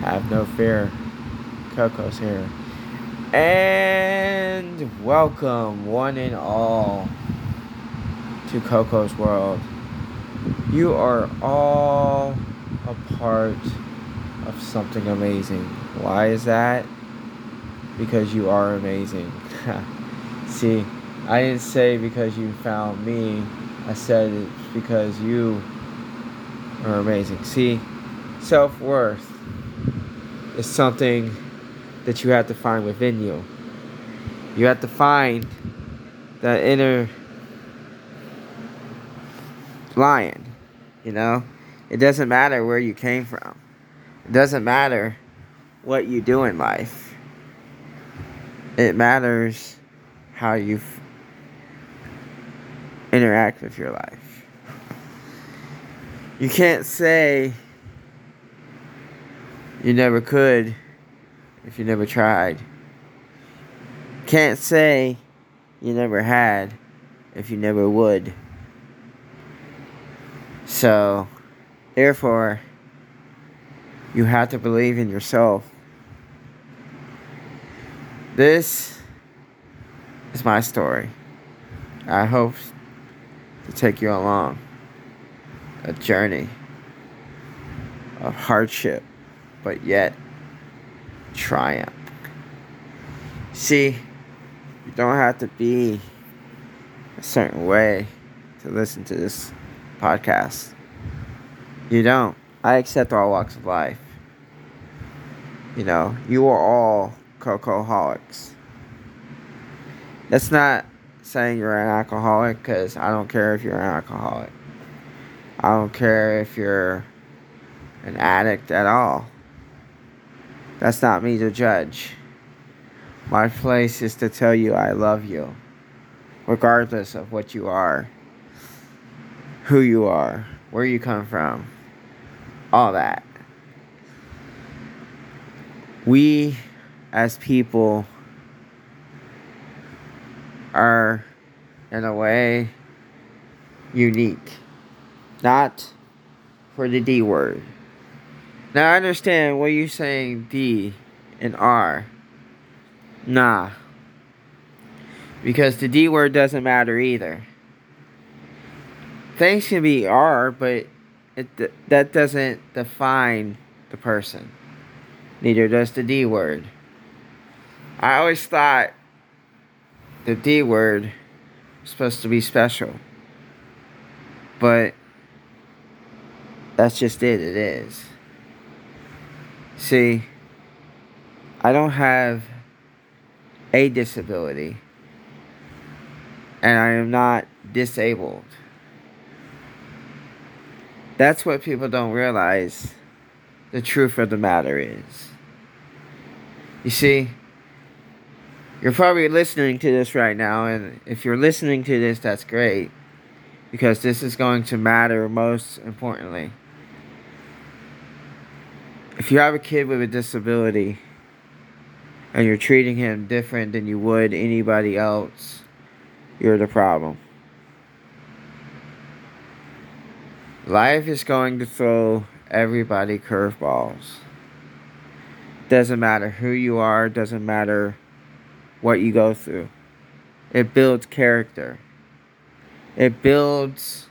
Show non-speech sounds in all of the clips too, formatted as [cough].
Have no fear. Coco's here. And welcome, one and all, to Coco's World. You are all a part of something amazing. Why is that? Because you are amazing. [laughs] See, I didn't say because you found me, I said it's because you are amazing. See, self worth is something that you have to find within you. You have to find that inner lion, you know? It doesn't matter where you came from. It doesn't matter what you do in life. It matters how you interact with your life. You can't say you never could if you never tried. Can't say you never had if you never would. So, therefore, you have to believe in yourself. This is my story. I hope to take you along a journey of hardship but yet triumph. See, you don't have to be a certain way to listen to this podcast. You don't. I accept all walks of life. You know, you are all cocoholics. That's not saying you're an alcoholic because I don't care if you're an alcoholic. I don't care if you're an addict at all. That's not me to judge. My place is to tell you I love you, regardless of what you are, who you are, where you come from, all that. We, as people, are, in a way, unique. Not for the D word now I understand what you're saying D and R. Nah. Because the D word doesn't matter either. Things can be R, but it that doesn't define the person. Neither does the D word. I always thought the D word was supposed to be special. But that's just it, it is. See, I don't have a disability, and I am not disabled. That's what people don't realize the truth of the matter is. You see, you're probably listening to this right now, and if you're listening to this, that's great because this is going to matter most importantly if you have a kid with a disability and you're treating him different than you would anybody else, you're the problem. Life is going to throw everybody curveballs. Doesn't matter who you are, doesn't matter what you go through. It builds character. It builds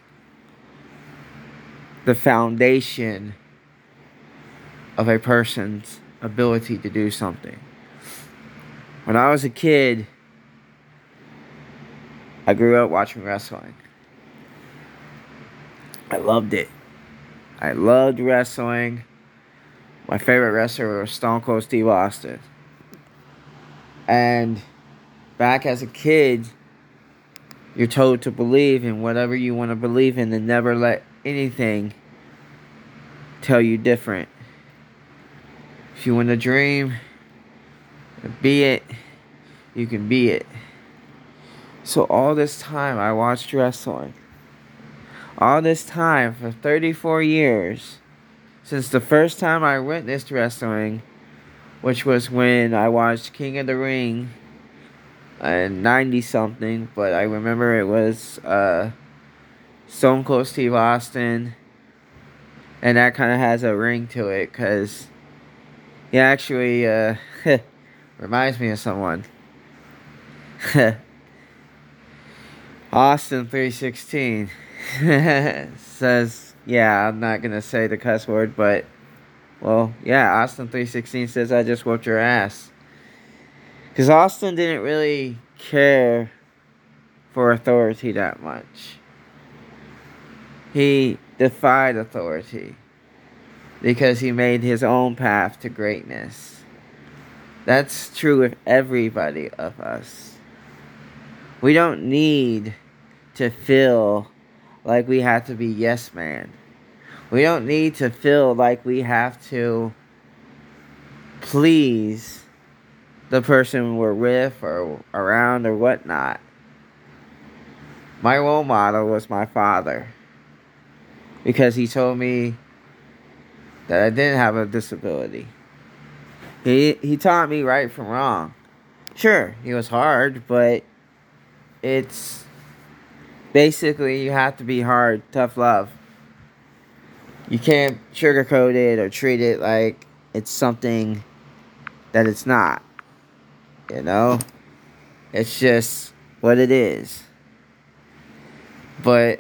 the foundation of a person's ability to do something. When I was a kid, I grew up watching wrestling. I loved it. I loved wrestling. My favorite wrestler was Stone Cold Steve Austin. And back as a kid, you're told to believe in whatever you want to believe in and never let anything tell you different. If you want to dream, be it, you can be it. So all this time I watched wrestling. All this time for 34 years since the first time I witnessed wrestling, which was when I watched King of the Ring in 90 something, but I remember it was uh, Stone Cold Steve Austin, and that kind of has a ring to it because He actually uh, [laughs] reminds me of someone. [laughs] Austin three sixteen [laughs] says, "Yeah, I'm not gonna say the cuss word, but well, yeah, Austin three sixteen says I just whooped your ass." Because Austin didn't really care for authority that much. He defied authority because he made his own path to greatness. That's true with everybody of us. We don't need to feel like we have to be yes man. We don't need to feel like we have to please the person we're with or around or whatnot. My role model was my father because he told me that I didn't have a disability. He he taught me right from wrong. Sure, he was hard, but it's basically you have to be hard, tough love. You can't sugarcoat it or treat it like it's something that it's not. You know? It's just what it is. But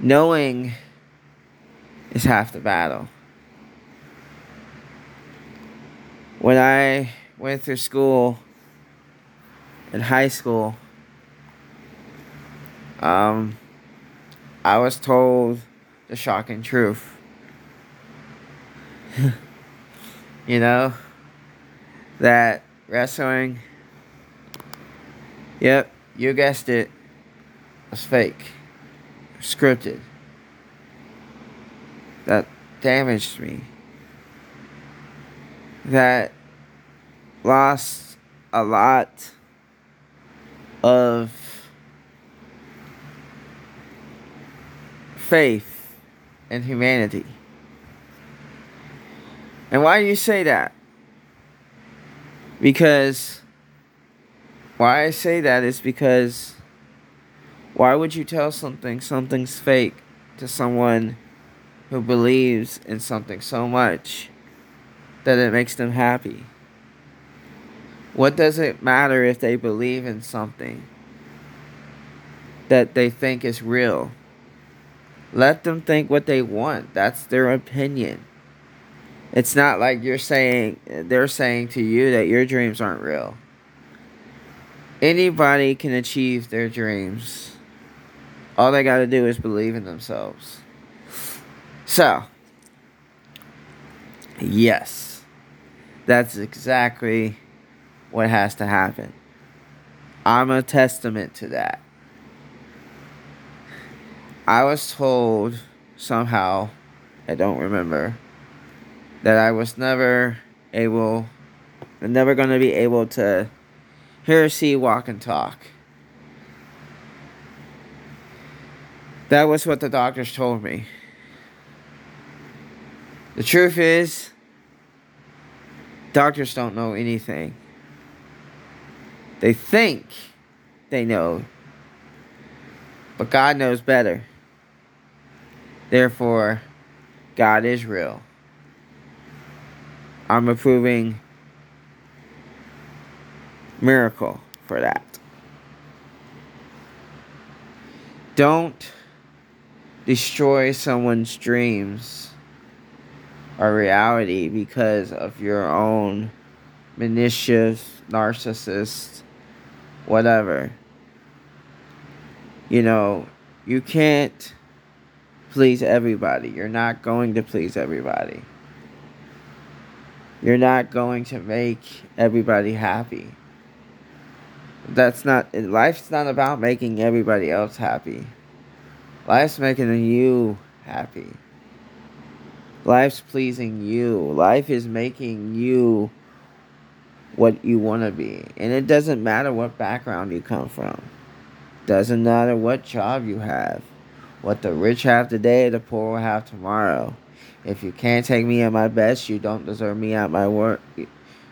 knowing is half the battle. When I went through school in high school, um, I was told the shocking truth. [laughs] you know, that wrestling, yep, you guessed it, was fake, scripted that damaged me, that lost a lot of faith in humanity. And why do you say that? Because why I say that is because why would you tell something something's fake to someone who believes in something so much that it makes them happy. What does it matter if they believe in something that they think is real? Let them think what they want. That's their opinion. It's not like you're saying they're saying to you that your dreams aren't real. Anybody can achieve their dreams. All they got to do is believe in themselves. So, yes, that's exactly what has to happen. I'm a testament to that. I was told somehow, I don't remember, that I was never able, never going to be able to hear, see, walk, and talk. That was what the doctors told me. The truth is, doctors don't know anything. They think they know, but God knows better. Therefore, God is real. I'm approving miracle for that. Don't destroy someone's dreams our reality because of your own malicious, narcissist, whatever. You know, you can't please everybody. You're not going to please everybody. You're not going to make everybody happy. That's not life's not about making everybody else happy. Life's making you happy. Life's pleasing you. Life is making you what you want to be. And it doesn't matter what background you come from. Doesn't matter what job you have. What the rich have today, the poor will have tomorrow. If you can't take me at my best, you don't deserve me at my worst.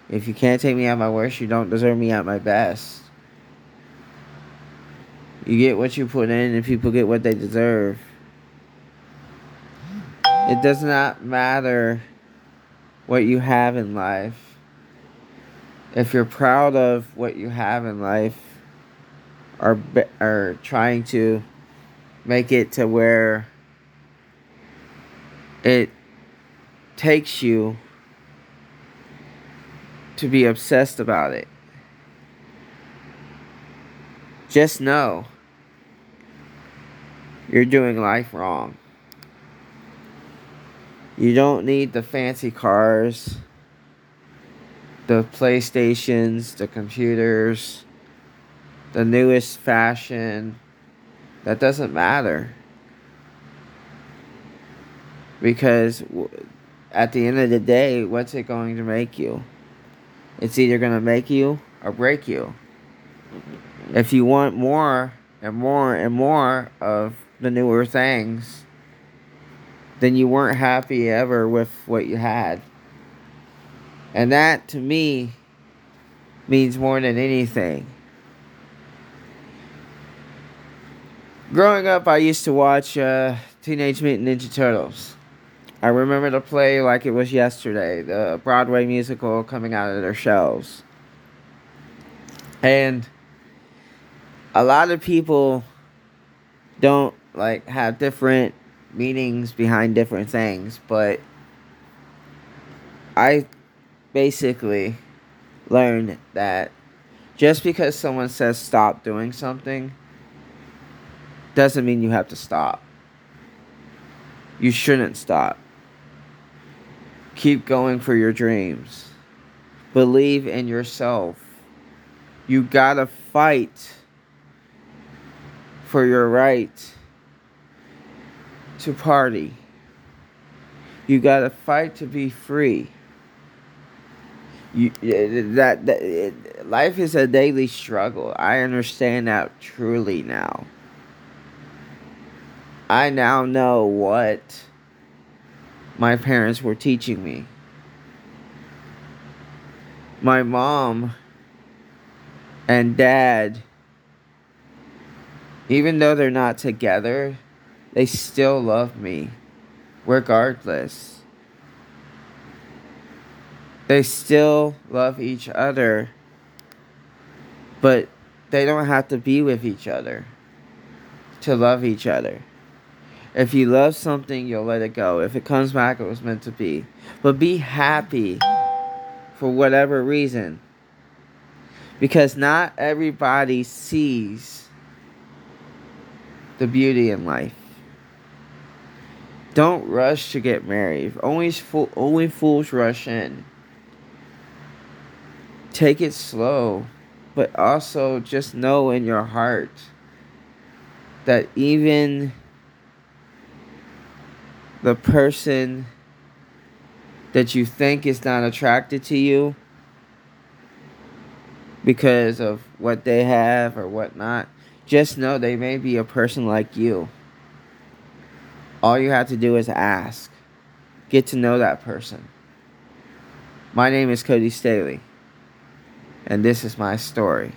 If you can't take me at my worst, you don't deserve me at my best. You get what you put in, and people get what they deserve. It does not matter what you have in life, if you're proud of what you have in life, or, or trying to make it to where it takes you to be obsessed about it. Just know you're doing life wrong. You don't need the fancy cars, the PlayStations, the computers, the newest fashion. That doesn't matter. Because at the end of the day, what's it going to make you? It's either going to make you or break you. If you want more and more and more of the newer things, then you weren't happy ever with what you had. And that to me means more than anything. Growing up, I used to watch uh, Teenage Mutant Ninja Turtles. I remember the play like it was yesterday, the Broadway musical coming out of their shelves. And a lot of people don't like have different meanings behind different things, but I basically learned that just because someone says stop doing something doesn't mean you have to stop. You shouldn't stop. Keep going for your dreams. Believe in yourself. You gotta fight for your right to party. You got to fight to be free. You that, that it, life is a daily struggle. I understand that truly now. I now know what my parents were teaching me. My mom and dad even though they're not together, they still love me, regardless. They still love each other, but they don't have to be with each other to love each other. If you love something, you'll let it go. If it comes back, it was meant to be. But be happy for whatever reason. Because not everybody sees the beauty in life. Don't rush to get married. Only, fool, only fools rush in. Take it slow, but also just know in your heart that even the person that you think is not attracted to you because of what they have or whatnot just know they may be a person like you. All you have to do is ask. Get to know that person. My name is Cody Staley, and this is my story.